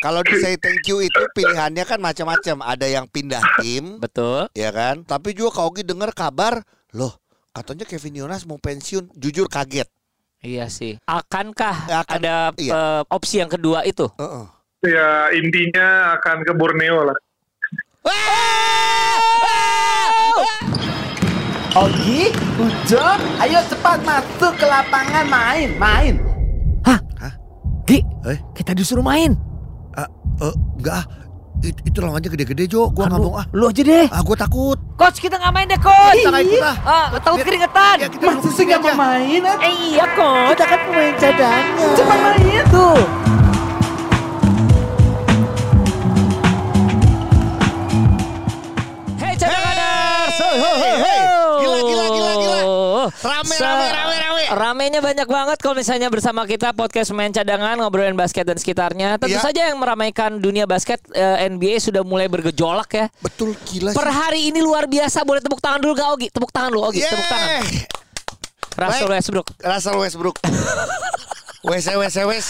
kalau di say thank you itu pilihannya kan macam-macam. Ada yang pindah tim, Betul. ya kan? Tapi juga Kak Ogi dengar kabar, loh katanya Kevin Yonas mau pensiun. Jujur kaget. Iya sih. Akankah Ya, akan- ada iya. eh, opsi yang kedua itu? Heeh. Ya intinya akan ke Borneo lah. Ogi, Ujo, ayo cepat masuk ke lapangan main, main. Hah? Hah? Gi, Eh? kita disuruh main. Ah, eh, enggak ah. It- itu lawannya gede-gede Jo. Gua nggak mau ah. lu aja deh. Ah, gua takut. Coach, kita nggak main deh, coach. Kita nggak ikut ah. Ah, takut keringetan. Ya, kita duduk sih nggak mau main? ah? Eh, iya, coach. Kita kan pemain cadangan. Cepat main tuh. Hey, cadanganers. Ho, ho, Hey, ho. hey. Gila, gila, gila, gila. Rame, rame, rame. Ramenya banyak banget kalau misalnya bersama kita podcast main cadangan ngobrolin basket dan sekitarnya. Tentu Iya. saja yang meramaikan dunia basket eh, NBA sudah mulai bergejolak ya. Betul gila Per hari ini luar biasa. Boleh tepuk tangan dulu gak Ogi? Tepuk tangan dulu Ogi, tepuk tangan. Yeah. Russell. Westbrook. Russell Westbrook. Wes Wes Wes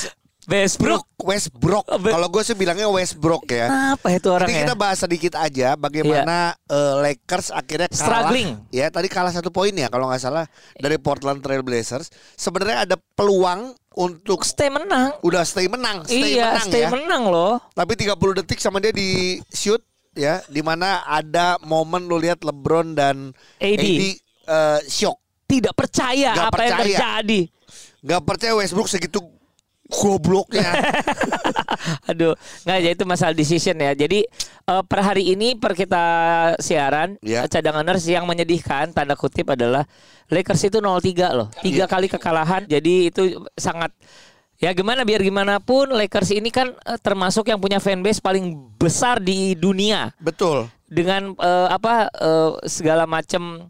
Westbrook. Westbrook. Oh, Kalau gue sih bilangnya Westbrook ya. Apa itu orang Jadi ya? kita bahas sedikit aja bagaimana eh, Lakers akhirnya kalah. Struggling. Ya tadi kalah satu poin ya kalau nggak salah dari Portland Trail Blazers. Sebenarnya ada peluang untuk Stay menang. udah stay menang, stay iya, menang stay ya. menang loh. Tapi 30 detik sama dia di shoot ya, di mana ada momen lu lihat LeBron dan AD. eh, shock. Tidak percaya Nggak apa yang percaya. terjadi. Gak percaya Westbrook segitu gobloknya. Aduh, nggak ya itu masalah decision ya. Jadi eh, per hari ini per kita siaran Ya. eh, cadanganers yang menyedihkan tanda kutip adalah Lakers itu 0-3 loh. Tiga Iya. kali kekalahan. Jadi itu sangat ya gimana biar gimana pun Lakers ini kan eh, termasuk yang punya fanbase paling besar di dunia Betul. dengan eh, apa eh, segala macam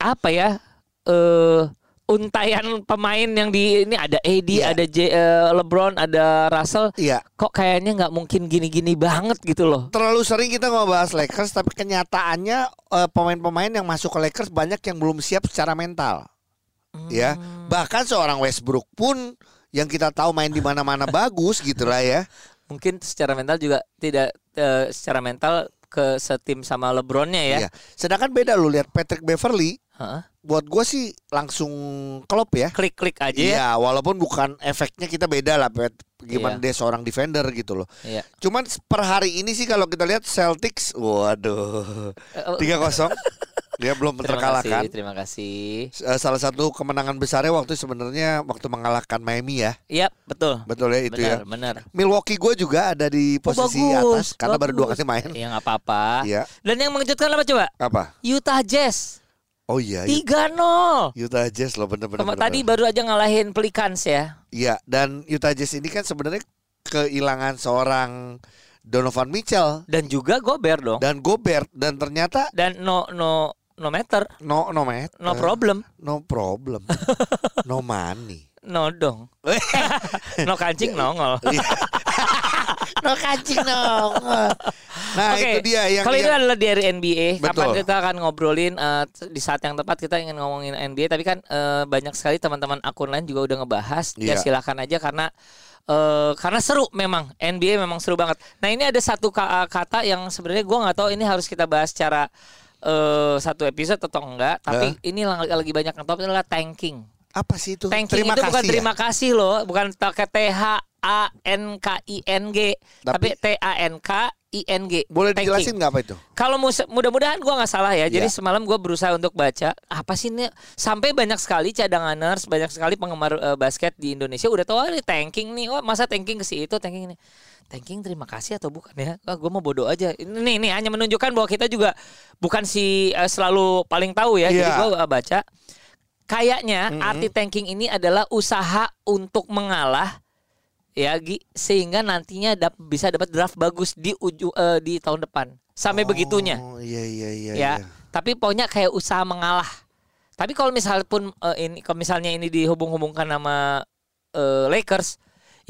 apa ya eh untayan pemain yang di ini ada AD, Iya. ada J, eh, LeBron, ada Russell. Iya. Kok kayaknya nggak mungkin gini-gini banget gitu loh. Terlalu sering kita ngebahas Lakers tapi kenyataannya eh, pemain-pemain yang masuk ke Lakers banyak yang belum siap secara mental. Ya. Bahkan seorang Westbrook pun yang kita tahu main di mana-mana bagus gitu lah ya. Mungkin secara mental juga tidak eh, secara mental ke setim sama LeBronnya ya. Iya. Sedangkan beda lu lihat Patrick Beverly Heeh. buat gue sih langsung klop ya. Klik-klik aja ya. Iya, walaupun bukan efeknya kita beda lah, Pet. Gimana Iya. dia seorang defender gitu loh. Iya. Cuman per hari ini sih kalau kita lihat Celtics, waduh, Eh, oh. 3-0. dia belum Terima terkalahkan. kasih, terima kasih. Eh, Salah satu kemenangan besarnya waktu sebenarnya waktu mengalahkan Miami ya. Iya, betul. Betul ya itu benar, ya. benar. Milwaukee gue juga ada di Oh, posisi bagus, atas karena baru dua bagus. kali main. Ya nggak apa-apa. Iya. Dan yang mengejutkan apa coba? Apa? Utah Jazz Oh iya, Ut- 3-0. Utah Jazz loh bener-bener. Kema- Tadi baru aja ngalahin Pelicans ya. Iya, dan Utah Jazz ini kan sebenarnya kehilangan seorang Donovan Mitchell Dan juga Gobert dong. dan Gobert dan ternyata Dan no no no matter, no no matter. no problem, No problem. no money. no dong. no kancing nongol. Iya. no kancing dong. Nah, Oke, itu dia yang kalau itu adalah dari NBA. Kapan Betul. kita akan ngobrolin eh, di saat yang tepat kita ingin ngomongin NBA. Tapi kan eh, banyak sekali teman-teman akun lain juga udah ngebahas. Ya Iya. silakan aja karena eh, karena seru memang NBA memang seru banget. Nah ini ada satu ka- kata yang sebenarnya gua nggak tahu ini harus kita bahas secara eh, satu episode atau enggak. Tapi ini lagi, lagi banyak yang top adalah tanking. apa sih itu? Tanking terima itu kasih bukan ya? terima kasih loh, bukan pakai T H A N K I N G, tapi, Tapi- T A N K I N G. Boleh Tanking. dijelasin nggak apa itu? Kalau mus- mudah-mudahan gua nggak salah ya. Jadi Iya. semalam gua berusaha untuk baca apa sih ini sampai banyak sekali cadanganers, banyak sekali penggemar eh, basket di Indonesia udah tahu "Ah, ini tanking nih. Wah, masa tanking ke si itu, tanking ini. Tanking terima kasih atau bukan ya? Wah, gua mau bodoh aja. Ini nih hanya menunjukkan bahwa kita juga bukan si eh, selalu paling tahu ya. Jadi Iya. gua eh, baca kayaknya arti tanking ini adalah usaha untuk mengalah ya Gi, sehingga nantinya dap- bisa dapat draft bagus di uju eh, di tahun depan. Sampai begitunya Oh iya iya iya. ya. iya. Tapi pokoknya kayak usaha mengalah. Tapi kalau misalnya pun eh, ini kalau misalnya ini dihubung-hubungkan sama eh, Lakers,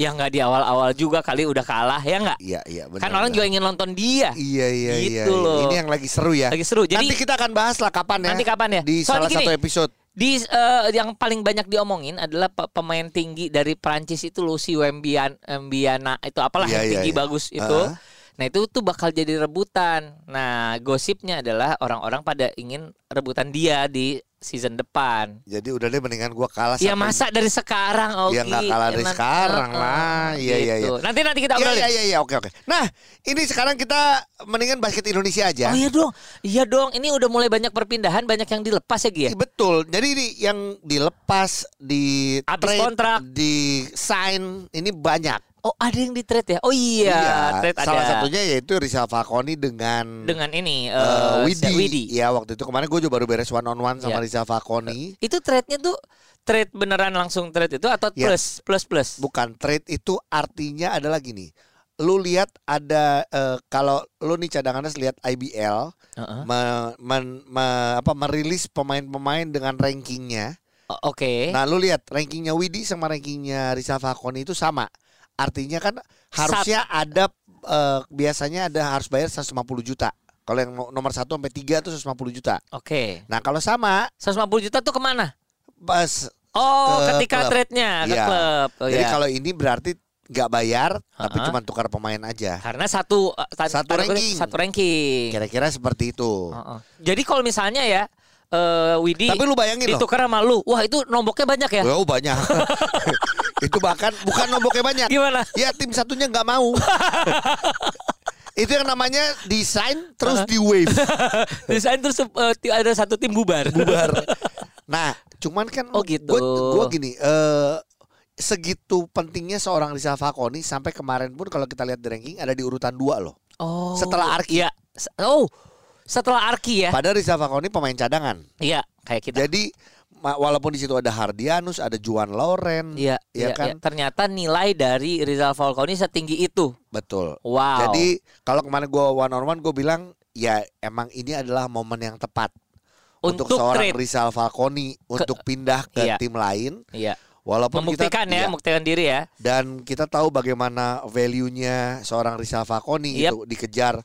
ya nggak di awal-awal juga kali udah kalah ya nggak? Iya iya benar. Kan orang benar. juga ingin nonton dia. Iya iya iya. Gitu iya. loh. Ini yang lagi seru ya. Lagi seru. Jadi nanti kita akan bahas lah kapan ya. Nanti kapan ya? Di salah gini, satu episode. Di eh, yang paling banyak diomongin adalah pe- pemain tinggi dari Prancis itu Lucy Wembian Wembiana itu apalah Iya, yang iya, tinggi iya. bagus itu. Ah. Nah, itu tuh bakal jadi rebutan. Nah, gosipnya adalah orang-orang pada ingin rebutan dia di season depan. Jadi udah deh mendingan gua kalah Ya masa dari sekarang Ogi. Ya nggak kalah dari Enak. sekarang Heeh, lah. Iya, iya, gitu. iya. Nanti nanti kita Iya obrolin. iya iya iya oke oke. Nah, ini sekarang kita mendingan basket Indonesia aja. Oh iya dong. Iya dong. Ini udah mulai banyak perpindahan, banyak yang dilepas ya Gi ya? Iya, Betul. Jadi ini yang dilepas, di Habis trade, kontrak. di sign ini banyak. Oh, ada yang di trade ya? Oh iya, trade Salah ada. satunya yaitu Rizal Falconi dengan dengan ini eh, eh, Widi. Widi. Ya waktu itu kemarin gue juga baru beres one on one sama Iya. Rizal Falconi. Itu trade-nya tuh trade beneran langsung trade itu atau Ya. plus plus plus? Bukan trade itu artinya adalah gini. Lu lihat ada eh, kalau lu nih cadangannya lihat IBL Heeh. me- men- me- apa merilis pemain-pemain dengan rankingnya. Oke. Nah, lu lihat rankingnya Widi sama rankingnya Rizal Falconi itu sama. Artinya kan harusnya ada eh, biasanya ada harus bayar 150 juta. Kalau yang no- nomor 1 sampai 3 itu 150 juta. Oke. Nah, kalau sama 150 juta tuh ke mana? pas Oh, Ke ketika trade-nya ke Iya. klub. Oh, jadi iya. kalau ini berarti nggak bayar tapi Ha-ha. cuma tukar pemain aja. karena satu eh, Satu ranking. Satu ranking. Kira-kira seperti itu. Heeh. Jadi kalau misalnya ya eh Widi Tapi lu bayangin loh. ditukar sama lu. Wah, itu nomboknya banyak ya? Wow, banyak. itu bahkan bukan nomboknya banyak. Gimana? Ya tim satunya nggak mau. itu yang namanya desain terus di wave Desain terus ti- ada satu tim bubar. bubar. Nah, cuman kan Oh, gitu. gua, gua gini, eh segitu pentingnya seorang Rizal Falconi sampai kemarin pun kalau kita lihat di ranking ada di urutan dua loh. Oh. Setelah Arki. Iya. S- Oh, setelah Arki ya. Padahal Rizal Falconi pemain cadangan. Iya, kayak kita. Jadi walaupun di situ ada Hardianus, ada Juan Lauren, Iya, ya iya, kan? iya. Ternyata nilai dari Rizal Falconi setinggi itu. betul. Wow. Jadi kalau kemarin gua one on one gue bilang ya emang ini adalah momen yang tepat untuk, Untuk seorang trade. Rizal Falconi untuk pindah ke Iya. tim lain. iya. Walaupun Membuktikan kita, ya, iya. membuktikan diri ya. dan kita tahu bagaimana value-nya seorang Rizal Falconi Yep. itu dikejar.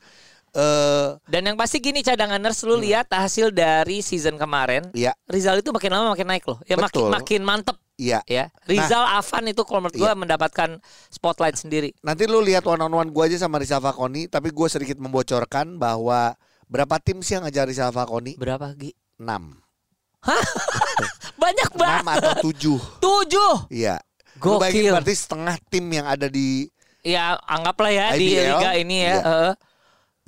Eh, Dan yang pasti gini cadanganers lu lihat hasil dari season kemarin, ya, Rizal itu makin lama makin naik loh. Ya makin Betul. makin mantep iya. ya. Rizal Avan itu kalau menurut gua Iya. mendapatkan spotlight sendiri. Nanti lu lihat one on one gue aja sama Rizal Falconi, tapi gue sedikit membocorkan bahwa berapa tim sih yang ngejar Rizal Falconi? Berapa Gi? 6. Banyak 6 banget. atau 7. Tujuh. Iya. Lu bayangin Gokil. berarti setengah tim yang ada di Ya anggaplah ya di IBL, liga ini ya. iya. eh,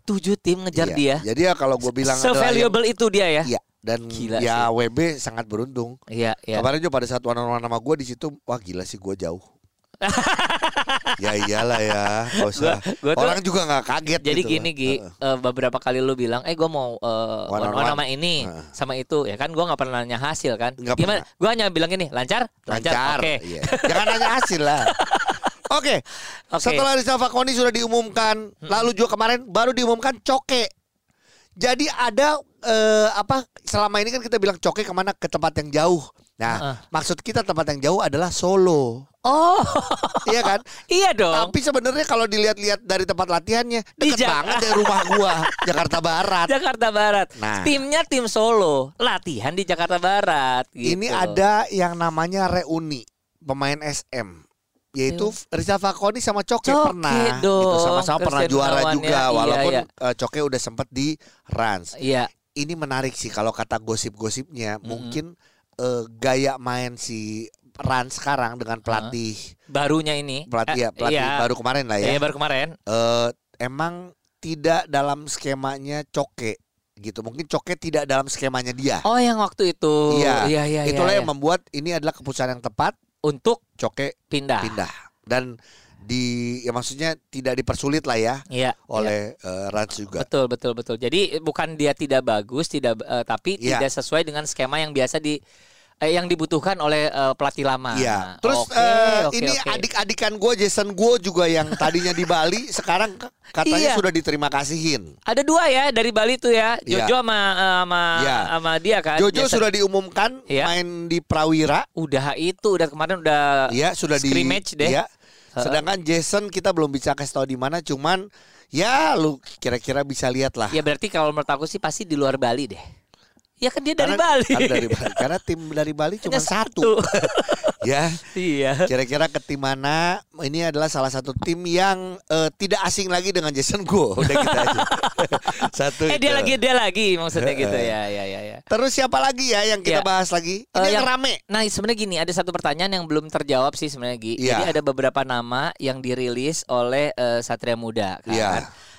tujuh tim ngejar Iya. dia. Jadi ya kalau gue bilang adalah yang- Se-valuable itu dia ya. Iya. Dan Gila ya WB sangat beruntung. Iya, iya. Kemarin juga pada saat one on one sama gue di situ, wah gila sih gue jauh. ya iyalah ya, nggak usah. Gua- gua tuh- Orang juga nggak kaget. Jadi gitu gini. Gi, Heeh. eh, beberapa kali lu bilang, eh gue mau eh, One on one on one. sama ini, Heeh. sama itu, ya kan gue nggak pernah nanya hasil kan? Nggak Gimana? Gue hanya bilang gini, lancar, lancar, lancar. oke. Iya. Jangan nanya hasil lah. Oke, Oke. setelah Rizal Fakoni sudah diumumkan, lalu juga kemarin baru diumumkan Coke. Jadi ada eh, apa? Selama ini kan kita bilang Coke ke mana ke tempat yang jauh. Nah, Heeh. maksud kita tempat yang jauh adalah Solo, Oh, iya kan? iya dong. Tapi sebenarnya kalau dilihat-lihat dari tempat latihannya Di Jak- banget dari rumah gua, Jakarta Barat. Jakarta Barat. Nah. Timnya tim Solo, latihan di Jakarta Barat. Gitu. Ini ada yang namanya reuni pemain SM yaitu Rizal Fakoni sama Coke, Coke pernah dong, gitu sama-sama pernah juara Gunawan juga ya, iya, walaupun iya. eh, Coke udah sempat di Rans. Iya, Ini menarik sih kalau kata gosip-gosipnya mungkin eh, gaya main si Rans sekarang dengan pelatih barunya ini. pelatih ya Eh, pelatih iya. baru kemarin lah ya. Iya, baru kemarin. eh, emang tidak dalam skemanya Coke gitu. Mungkin Coke tidak dalam skemanya dia. Oh, yang waktu itu. Iya, iya, iya. Itulah iya, yang membuat ini adalah keputusan yang tepat untuk Coke pindah. pindah dan di ya maksudnya tidak dipersulit lah ya Iya. iya. oleh eh, Rans juga. Betul betul betul. Jadi bukan dia tidak bagus, tidak eh, tapi Iya. tidak sesuai dengan skema yang biasa di eh, yang dibutuhkan oleh eh, pelatih lama. Iya. Terus Oke, eh, oke, ini oke. adik-adikan gue Jason gue juga yang tadinya di Bali sekarang katanya Iya. sudah diterima kasihin. ada dua ya dari Bali tuh ya, Iya. Jojo sama eh, sama Iya. sama dia kan. Jojo Jason. sudah diumumkan Iya. main di Prawira. udah itu udah kemarin udah Iya sudah di scrimmage deh. Iya. Sedangkan Jason kita belum bisa kasih tahu di mana, cuman ya lu kira-kira bisa lihat lah. Ya berarti kalau menurut aku sih pasti di luar Bali deh. Ya kan dia dari Karena- Bali. kan dari Bali. Karena tim dari Bali cuma Hanya satu. ya. iya. Kira-kira ke tim mana? Ini adalah salah satu tim yang eh, tidak asing lagi dengan Jason Go. Udah kita aja. satu Eh itu. dia lagi dia lagi maksudnya gitu ya ya ya ya. Terus siapa lagi ya yang kita Ya. bahas lagi? Ini Eh, yang, yang- rame. Nah sebenarnya gini ada satu pertanyaan yang belum terjawab sih sebenarnya Gi. Iya. Jadi ada beberapa nama yang dirilis oleh eh, Satria Muda kan. Iya.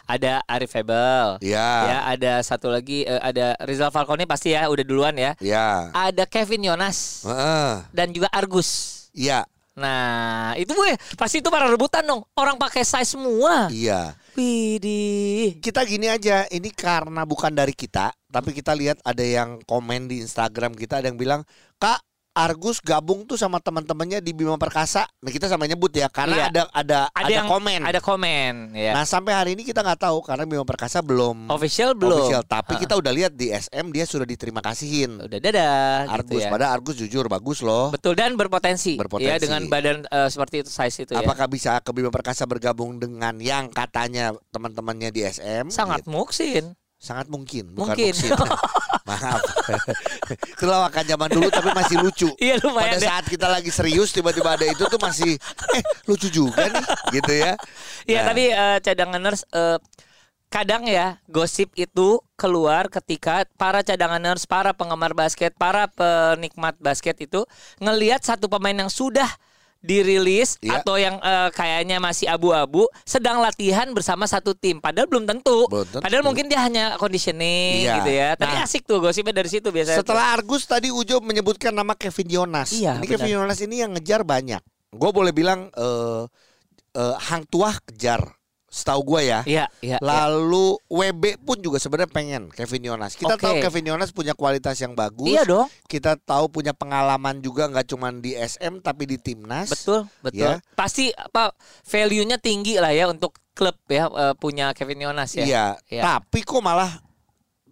Ada Arif Febel. Iya. Ya ada satu lagi eh, ada Rizal Falcone pasti ya udah duluan ya. Ya. Ada Kevin Yonas Heeh. dan juga Argus. Iya. Nah itu gue pasti itu para rebutan dong. Orang pakai size semua. Iya. Widih. Kita gini aja, ini karena bukan dari kita, tapi kita lihat ada yang komen di Instagram kita ada yang bilang, "Kak, Argus gabung tuh sama teman-temannya di Bima Perkasa." Nah, kita sama nyebut ya karena Iya. ada ada Ada, ada yang komen. Ada komen ya. Nah, sampai hari ini kita nggak tahu karena Bima Perkasa belum Official belum. official, tapi Ah. kita udah lihat di SM dia sudah diterima kasihin. Udah dadah Argus, gitu ya. padahal Argus jujur bagus loh. Betul dan berpotensi. Berpotensi. Ya dengan badan eh, seperti itu size itu ya. Apakah bisa ke Bima Perkasa bergabung dengan yang katanya teman-temannya di SM? Sangat Gitu. mungkin. sangat mungkin, bukan Mungkin. muksin. Maaf. itu lawakan zaman dulu tapi masih lucu. Iya lumayan Pada saat kita lagi serius tiba-tiba ada itu tuh masih eh lucu juga nih gitu ya. Iya Nah. tapi eh, cadanganers eh, kadang ya gosip itu keluar ketika para cadanganers, para penggemar basket, para penikmat basket itu ngelihat satu pemain yang sudah dirilis Iya. atau yang eh, kayaknya masih abu-abu sedang latihan bersama satu tim padahal belum tentu. Belum tentu. Padahal mungkin dia hanya conditioning Iya. gitu ya. Tapi Nah. asik tuh gosipnya dari situ biasanya. tuh. Setelah Argus tadi Ujo menyebutkan nama Kevin Yonas. Iya, ini benar. Kevin Yonas ini yang ngejar banyak. Gue boleh bilang eh eh, Hang Tuah kejar. Setahu gue ya. Iya, iya. iya. Lalu WB pun juga sebenarnya pengen Kevin Yonas. Kita Oke. tahu Kevin Yonas punya kualitas yang bagus. Iya dong. Kita tahu punya pengalaman juga nggak cuma di SM tapi di timnas. Betul, betul. Ya. Pasti apa value-nya tinggi lah ya untuk klub ya eh, punya Kevin Yonas ya. Iya. Iya. Tapi kok malah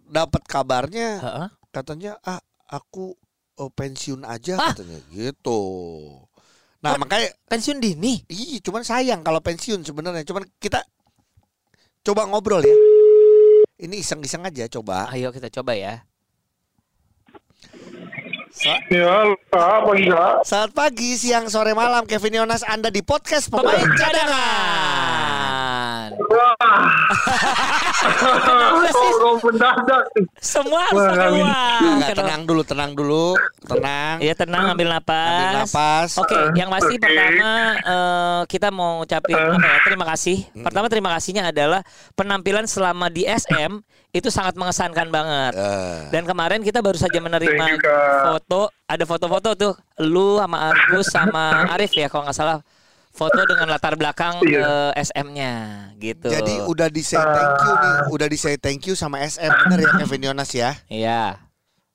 dapat kabarnya Heeh. katanya ah aku oh, pensiun aja Ah. katanya gitu. Nah makanya Pensiun dini. Iya, cuman sayang kalau pensiun sebenarnya. Cuman kita coba ngobrol ya. Ini iseng-iseng aja coba. Ayo kita coba ya. Ya, pagi Kak. Saat pagi, siang, sore, malam Kevin Yonas Anda di podcast Pemain cadangan. Wah, mendadak semua harus Wah, pakai kami- uang. Enggak, Kenapa? tenang dulu, tenang dulu. Tenang. Iya tenang ambil napas. Ambil napas. Oke, yang pasti Oke. pertama eh, kita mau ucapin apa ya? Terima kasih. Pertama terima kasihnya adalah penampilan selama di SM itu sangat mengesankan banget. Eh, Dan kemarin kita baru saja menerima you, foto, ada foto-foto tuh, lu sama Argus sama Arif ya kalau nggak salah, foto dengan latar belakang Iya. eh, SM-nya gitu. jadi udah di say thank you nih, udah di say thank you sama SM bener ya Kevin Yonas ya. Iya.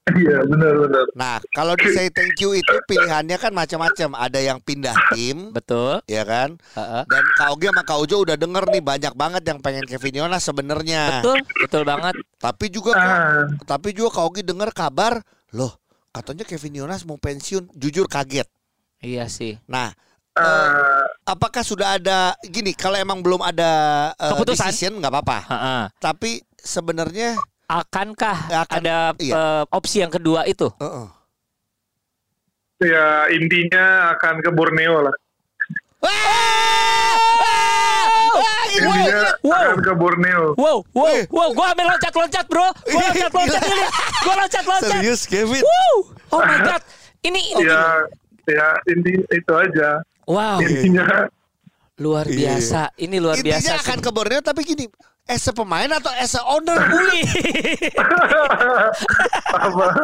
Iya, benar-benar. Nah, kalau di say thank you itu pilihannya kan macam-macam. Ada yang pindah tim, Betul. ya kan? Heeh. Dan Kak Ogi sama Kak Ujo udah denger nih banyak banget yang pengen Kevin Yonas sebenarnya. Betul, betul banget. Tapi juga Ah, tapi juga Kak Ogi denger kabar, loh katanya Kevin Yonas mau pensiun. Jujur kaget. Iya sih. Nah, ah, apakah sudah ada gini? Kalau emang belum ada uh, Keputusan. decision nggak apa-apa. Heeh. Tapi sebenarnya, Akankah Akan- ada iya. eh, opsi yang kedua itu? uh-uh. ya intinya akan ke Borneo lah. Intinya wow. akan ke Borneo. Wow, wow, Eh. wow, gua ambil loncat-loncat, Bro. Gua loncat-loncat ini. Gua loncat-loncat. serius Kevin? Wow. Oh my god. Ini ini. Ya, ya inti itu aja. Wow, Intinya luar Iya. biasa. Ini luar Intinya biasa. akan ke Borneo tapi gini, as a pemain atau as a owner? Wih. apa?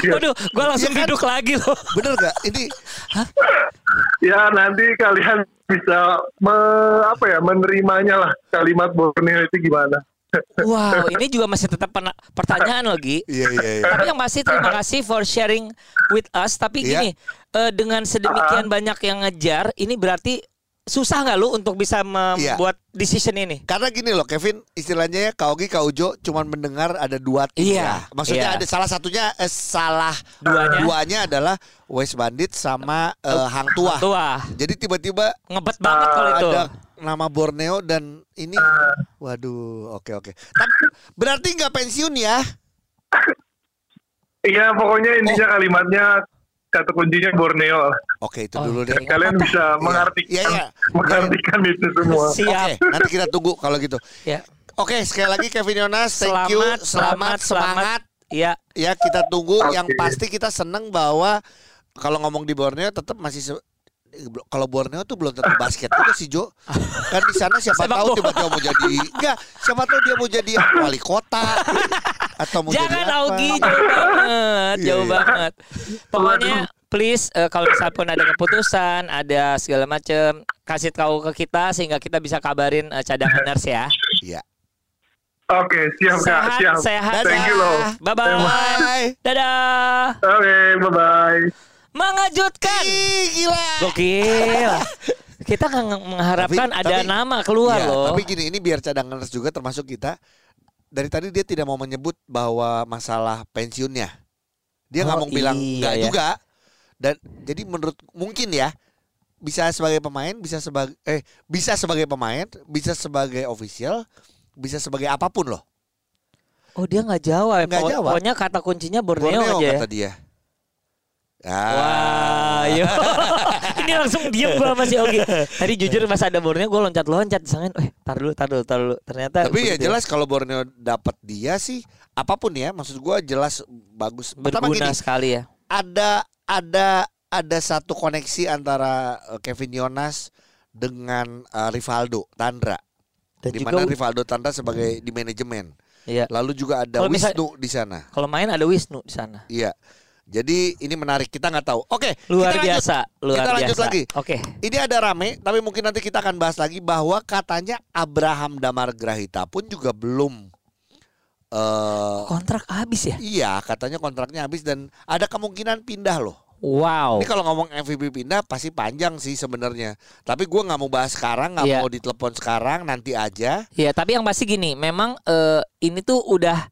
Ya, Waduh, gua langsung Iya kan? duduk lagi loh. Bener gak? Ini ya nanti kalian bisa me, apa ya menerimanya lah kalimat Borneo itu gimana? Wow, ini juga masih tetap pertanyaan lagi. Iya iya iya. Tapi yang pasti terima kasih for sharing with us. Tapi Iya. gini, eh, dengan sedemikian banyak yang ngejar, ini berarti susah nggak lu untuk bisa membuat decision ini? Karena gini loh Kevin, istilahnya ya Kak Ogi, Kak Ujo cuman mendengar ada dua tim Iya, ya. Maksudnya iya. ada salah satunya eh, salah Duanya? duanya adalah West Bandit sama eh, Hang Tuah. Tua, Jadi tiba-tiba ngebet banget kalau itu. ada nama Borneo dan ini waduh, oke oke. Tapi berarti nggak pensiun ya? Iya pokoknya intinya kalimatnya kata kuncinya Borneo. Oke, itu Oh, dulu deh. Kalian bisa mengartikan Iya, iya. mengartikan itu semua. Siap. Oke, nanti kita tunggu kalau gitu. Ya. Oke, sekali lagi Kevin Yonas, thank Selamat, you, selamat, selamat, selamat. semangat. Iya. Ya, kita tunggu. Oke. Yang pasti kita seneng bahwa kalau ngomong di Borneo tetap masih se- kalau Borneo tuh belum tentu basket juga sih Jo. Kan di sana siapa Sepak tahu tiba-tiba mau jadi enggak, siapa tahu dia mau jadi wali kota atau mau Jangan jadi apa. Augie jauh banget, Iya, jauh iya. banget. Pokoknya please eh, kalau misalnya pun ada keputusan, ada segala macam, kasih tahu ke kita sehingga kita bisa kabarin eh, cadangan nurse ya. Iya. Oke siap kak Sehat, siap. sehat. Thank you loh. Bye bye. Bye. Dadah. Oke bye bye. Mengejutkan. Ih, gila. Gokil. Kita nggak nge- mengharapkan Tapi- ada tapi- nama keluar Iya, loh. Tapi gini, ini biar cadangan juga termasuk kita. Dari tadi dia tidak mau menyebut bahwa masalah pensiunnya. Dia nggak Oh, mau bilang iya enggak ya. juga. Dan jadi menurut mungkin ya bisa sebagai pemain, bisa sebagai eh bisa sebagai pemain, bisa sebagai official, bisa sebagai apa pun loh. Oh dia nggak jawab. Nggak jawab. Pokoknya kata kuncinya Borneo, Borneo aja. ya. kata dia. Ah. Wah, yo. ini langsung diem gua sama si Ogi. Tadi jujur pas ada Borneo gue loncat-loncat disangin, eh tar dulu, tar dulu, tar dulu. Ternyata Tapi ya jelas kalau Borneo dapat dia sih apa pun ya, maksud gua jelas bagus. Pertama berguna gini, sekali ya. ada ada ada satu koneksi antara uh, Kevin Yonas dengan uh, Rivaldo Tandra. Dan di juga mana Rivaldo Tandra sebagai di manajemen. Iya. Lalu juga ada misal- Wisnu di sana. Kalau main ada Wisnu di sana. Iya. Jadi ini menarik kita nggak tahu. Oke, Luar kita lanjut. biasa, luar kita lanjut biasa. lagi. Oke. Ini ada rame, tapi mungkin nanti kita akan bahas lagi bahwa katanya Abraham Damar Grahita pun juga belum eh Kontrak habis ya? iya, katanya kontraknya habis dan ada kemungkinan pindah loh. Wow. Ini kalau ngomong MVP pindah pasti panjang sih sebenarnya. Tapi gua nggak mau bahas sekarang, nggak Iya. mau ditelepon sekarang, nanti aja. Ya, tapi yang pasti gini, memang eh, ini tuh udah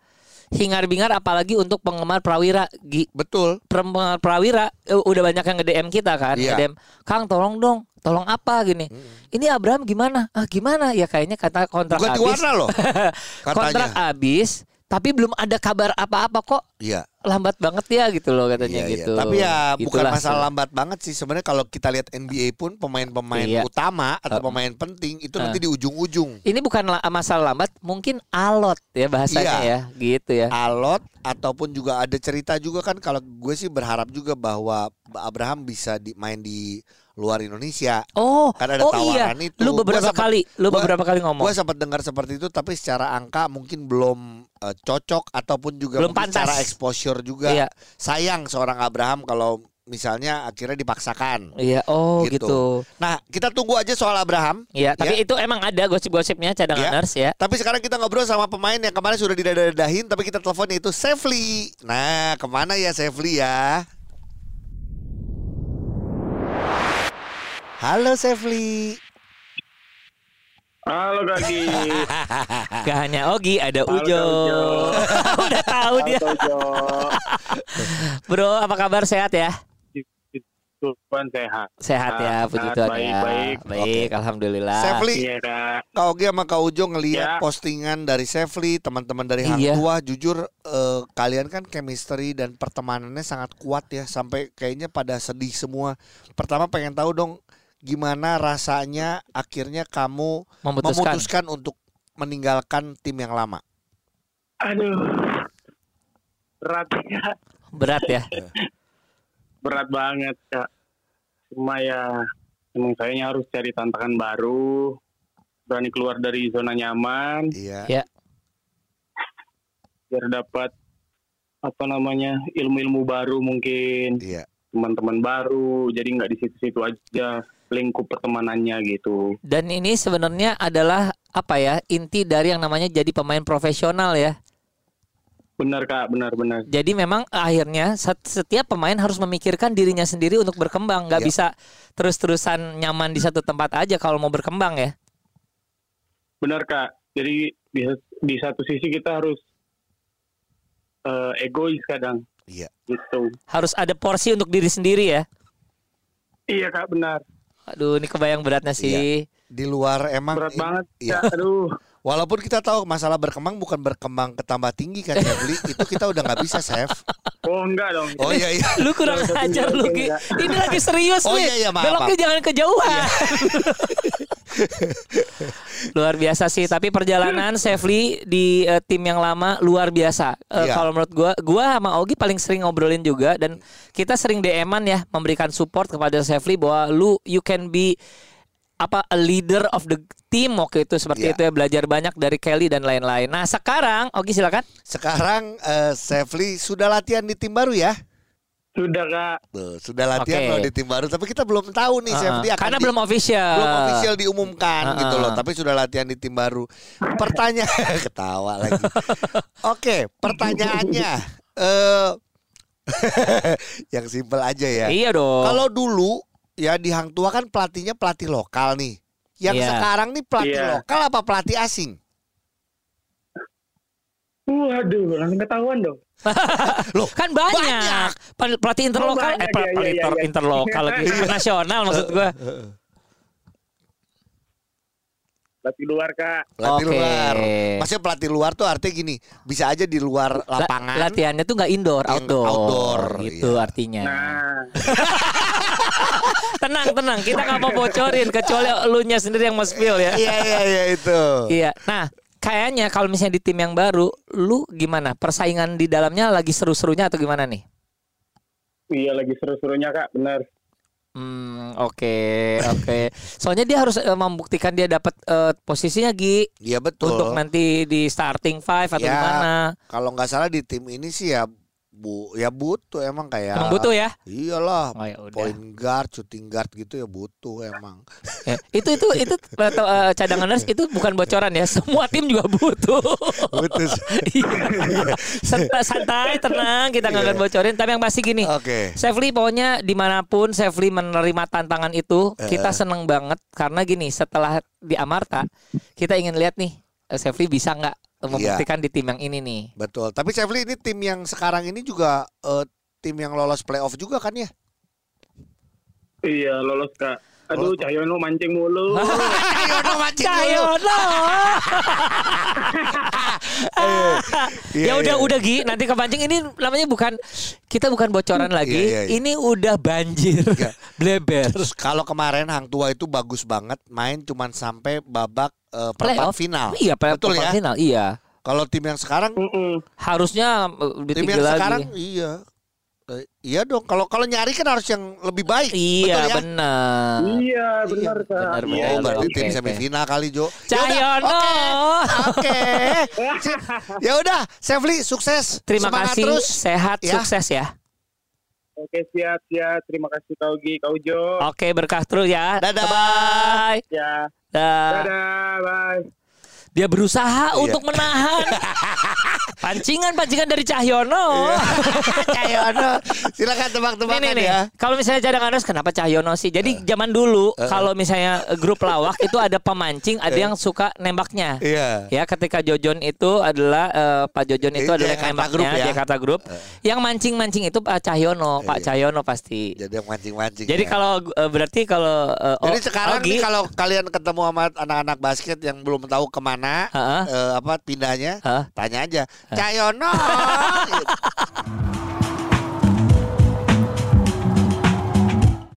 hingar-bingar apalagi untuk penggemar Prawira. Gi, Betul. penggemar Prawira eh, udah banyak yang nge-DM kita kan, Iya. nge-DM, "Kang, tolong dong, tolong apa gini." Ini Abraham gimana? Ah, gimana? Ya kayaknya kata kontrak Ganti habis. warna loh. kontrak habis, tapi belum ada kabar apa-apa kok. Iya. Lambat banget ya gitu loh katanya Iya, iya. gitu. Tapi ya bukan Itulah masalah sih. lambat banget sih sebenarnya kalau kita lihat NBA pun pemain-pemain Iya. utama atau Uh. pemain penting itu Uh. nanti di ujung-ujung. Ini bukan la- masalah lambat, mungkin alot ya bahasanya Iya. ya, gitu ya. Alot ataupun juga ada cerita juga kan kalau gue sih berharap juga bahwa Abraham bisa di, main di luar Indonesia. Oh, Kan ada oh iya. tawaran itu. Lu beberapa sempet- kali, lu gua- beberapa kali ngomong. Gue sempat dengar seperti itu tapi secara angka mungkin belum eh, cocok ataupun juga Belum pantas. secara exposure juga. Iya. Sayang seorang Abraham kalau misalnya akhirnya dipaksakan. Iya, oh Gitu. gitu. Nah, kita tunggu aja soal Abraham. Iya, tapi Ya. itu emang ada gosip-gosipnya Iya. cadanganers ya. Tapi sekarang kita ngobrol sama pemain yang kemarin sudah didadahin tapi kita telepon yaitu Sefli. Nah, ke mana ya Sefli ya? Halo Sefli. Halo Kaki. Gak hanya Ogi, ada Halo, Ujo. Ujo. Udah tahu dia. Bro, apa kabar sehat ya? Tuhan sehat. Sehat ya, Sehat, puji Tuhan baik, ya. baik. Baik, alhamdulillah. Sefli, Iya kak. Kak Ogi sama Kak Ujo ngelihat Ya. postingan dari Sefli, teman-teman dari Hang Iya. Tua, jujur eh, kalian kan chemistry dan pertemanannya sangat kuat ya, sampai kayaknya pada sedih semua. Pertama pengen tahu dong gimana rasanya akhirnya kamu Memutuskan. memutuskan untuk meninggalkan tim yang lama. Aduh. Berat ya. Berat ya. Berat banget kak. Cuma ya emang saya harus cari tantangan baru. Berani keluar dari zona nyaman. Iya. Ya. Biar dapat apa namanya ilmu-ilmu baru mungkin Iya. teman-teman baru jadi nggak di situ-situ aja lingkup pertemanannya gitu Dan ini sebenarnya adalah apa ya inti dari yang namanya jadi pemain profesional ya. benar kak benar-benar Jadi memang akhirnya set- setiap pemain harus memikirkan dirinya sendiri untuk berkembang, nggak Ya. bisa terus-terusan nyaman di satu tempat aja kalau mau berkembang ya. benar kak jadi di, di satu sisi kita harus eh, egois kadang Iya. gitu Harus ada porsi untuk diri sendiri ya. iya kak benar Aduh, ini kebayang beratnya sih. Di luar emang berat banget iya. Kak. aduh Walaupun kita tahu masalah berkembang bukan berkembang ke tambah tinggi kan Jabli, itu kita udah nggak bisa Chef. Oh enggak dong. Oh iya iya. Lu kurang ajar lu enggak. Ini lagi serius Oh, nih. iya, iya, maaf, Beloknya maaf. Iya. jangan kejauhan. luar biasa sih, tapi perjalanan Safely di eh, tim yang lama luar biasa. Eh, Iya. Kalau menurut gua, gua sama Ogi paling sering ngobrolin juga dan kita sering DM-an ya memberikan support kepada Safely bahwa lu you can be apa a leader of the team waktu itu seperti Iya. itu ya belajar banyak dari Kelly dan lain-lain. Nah sekarang Ogi silakan. Sekarang eh, Safely sudah latihan di tim baru ya? Sudah kak. Tuh, sudah latihan Oke. loh di tim baru, tapi kita belum tahu nih Uh-uh. Safely akan Karena di- belum official. belum official diumumkan Uh-uh. gitu loh, tapi sudah latihan di tim baru. Pertanyaan ketawa lagi. Oke, pertanyaannya eh yang simpel aja ya. Iya dong. Kalau dulu ya di Hang Tua kan pelatihnya pelatih lokal nih. Yang Iya. sekarang nih pelatih Iya. lokal apa pelatih asing? Waduh, langsung ketahuan dong. Loh, kan banyak, banyak. Pel- pelatih interlokal banyak, eh iya, pel- iya, inter- iya. interlokal lagi nasional maksud gua Latih luar kak. Pelatih Oke. luar. Maksudnya pelatih luar tuh artinya gini, bisa aja di luar La- lapangan. latihannya tuh nggak indoor outdoor, outdoor, gitu iya. artinya Nah, tenang tenang kita nggak mau bocorin kecuali lu nya sendiri yang mau spill ya Iya iya iya itu. iya nah kayaknya kalau misalnya di tim yang baru lu gimana persaingan di dalamnya lagi seru-serunya atau gimana nih iya lagi seru-serunya kak, bener. Hmm, oke, oke. Soalnya dia harus eh, membuktikan dia dapat eh, posisinya Gi Iya betul. untuk nanti di starting five atau Ya, gimana. Kalau nggak salah di tim ini sih ya bu ya butuh emang kayak. Emang butuh ya? Iyalah. Oh, ya. Point guard, shooting guard gitu ya butuh emang. Ya, itu itu itu atau, eh, cadanganers itu bukan bocoran ya. Semua tim juga butuh. butuh. Iya. Santai, santai, tenang, kita nggak akan Iya. bocorin. Tapi yang pasti gini, Oke. Safely pokoknya di mana pun Safely menerima tantangan itu, kita seneng banget karena gini, setelah di Amarta, kita ingin lihat nih eh, Safely bisa nggak membuktikan di tim yang ini nih. Betul. Tapi Chevly ini tim yang sekarang ini juga eh, tim yang lolos playoff juga kan ya? Iya, lolos kak. Aduh, Lolos. Cahyono mancing mulu. Cahyono mancing. Cahyono. Iya, ya udah iya. udah Gi, nanti kepancing ini namanya bukan kita bukan bocoran lagi. iya, iya. Ini udah banjir. Iya. Bleber. Terus kalau kemarin Hang Tua itu bagus banget, main cuman sampai babak eh, perempat final. Iya, Betul perempat ya. final. Iya. Kalau tim yang sekarang, Mm-mm. Harusnya eh, lebih tim tinggi yang lagi. sekarang iya. Eh, iya dong. Kalau kalau nyari kan harus yang lebih baik. Iya, Betul ya? benar. Iya, bener kak. bener, Iya, Oh, bener. berarti Oke, tim semifinal kali Jo. Cahyono. Oke. ya udah, Sefli sukses. Terima Semangat kasih, terus. sehat, Ya. sukses ya. Oke, siap, siap. Terima kasih Kak Ugi, Kak Ujo. Oke, berkah terus ya. Dadah. Bye. Ya, Dah. dadah, bye. Dia berusaha Iya. untuk menahan pancingan-pancingan dari Cahyono. Cahyono. Silakan tebak-tebakan nih nih. ya. Kalau misalnya cadangan kenapa Cahyono sih? Jadi zaman dulu kalau misalnya eh, grup lawak itu ada pemancing, ada yang suka nembaknya. Iya. Ya, ketika Jojon itu adalah eh, Pak Jojon itu adalah Jakarta nembaknya Group ya? Jakarta Group. Yang mancing-mancing itu Pak Cahyono, Pak Iya. Cahyono pasti. Jadi yang mancing-mancing. Jadi ya. kalau eh, berarti kalau eh, Jadi sekarang Ogi, nih kalau kalian ketemu sama anak-anak basket yang belum tahu ke mana Heeh. eh, apa pindahnya, Heeh. tanya aja. Cayono.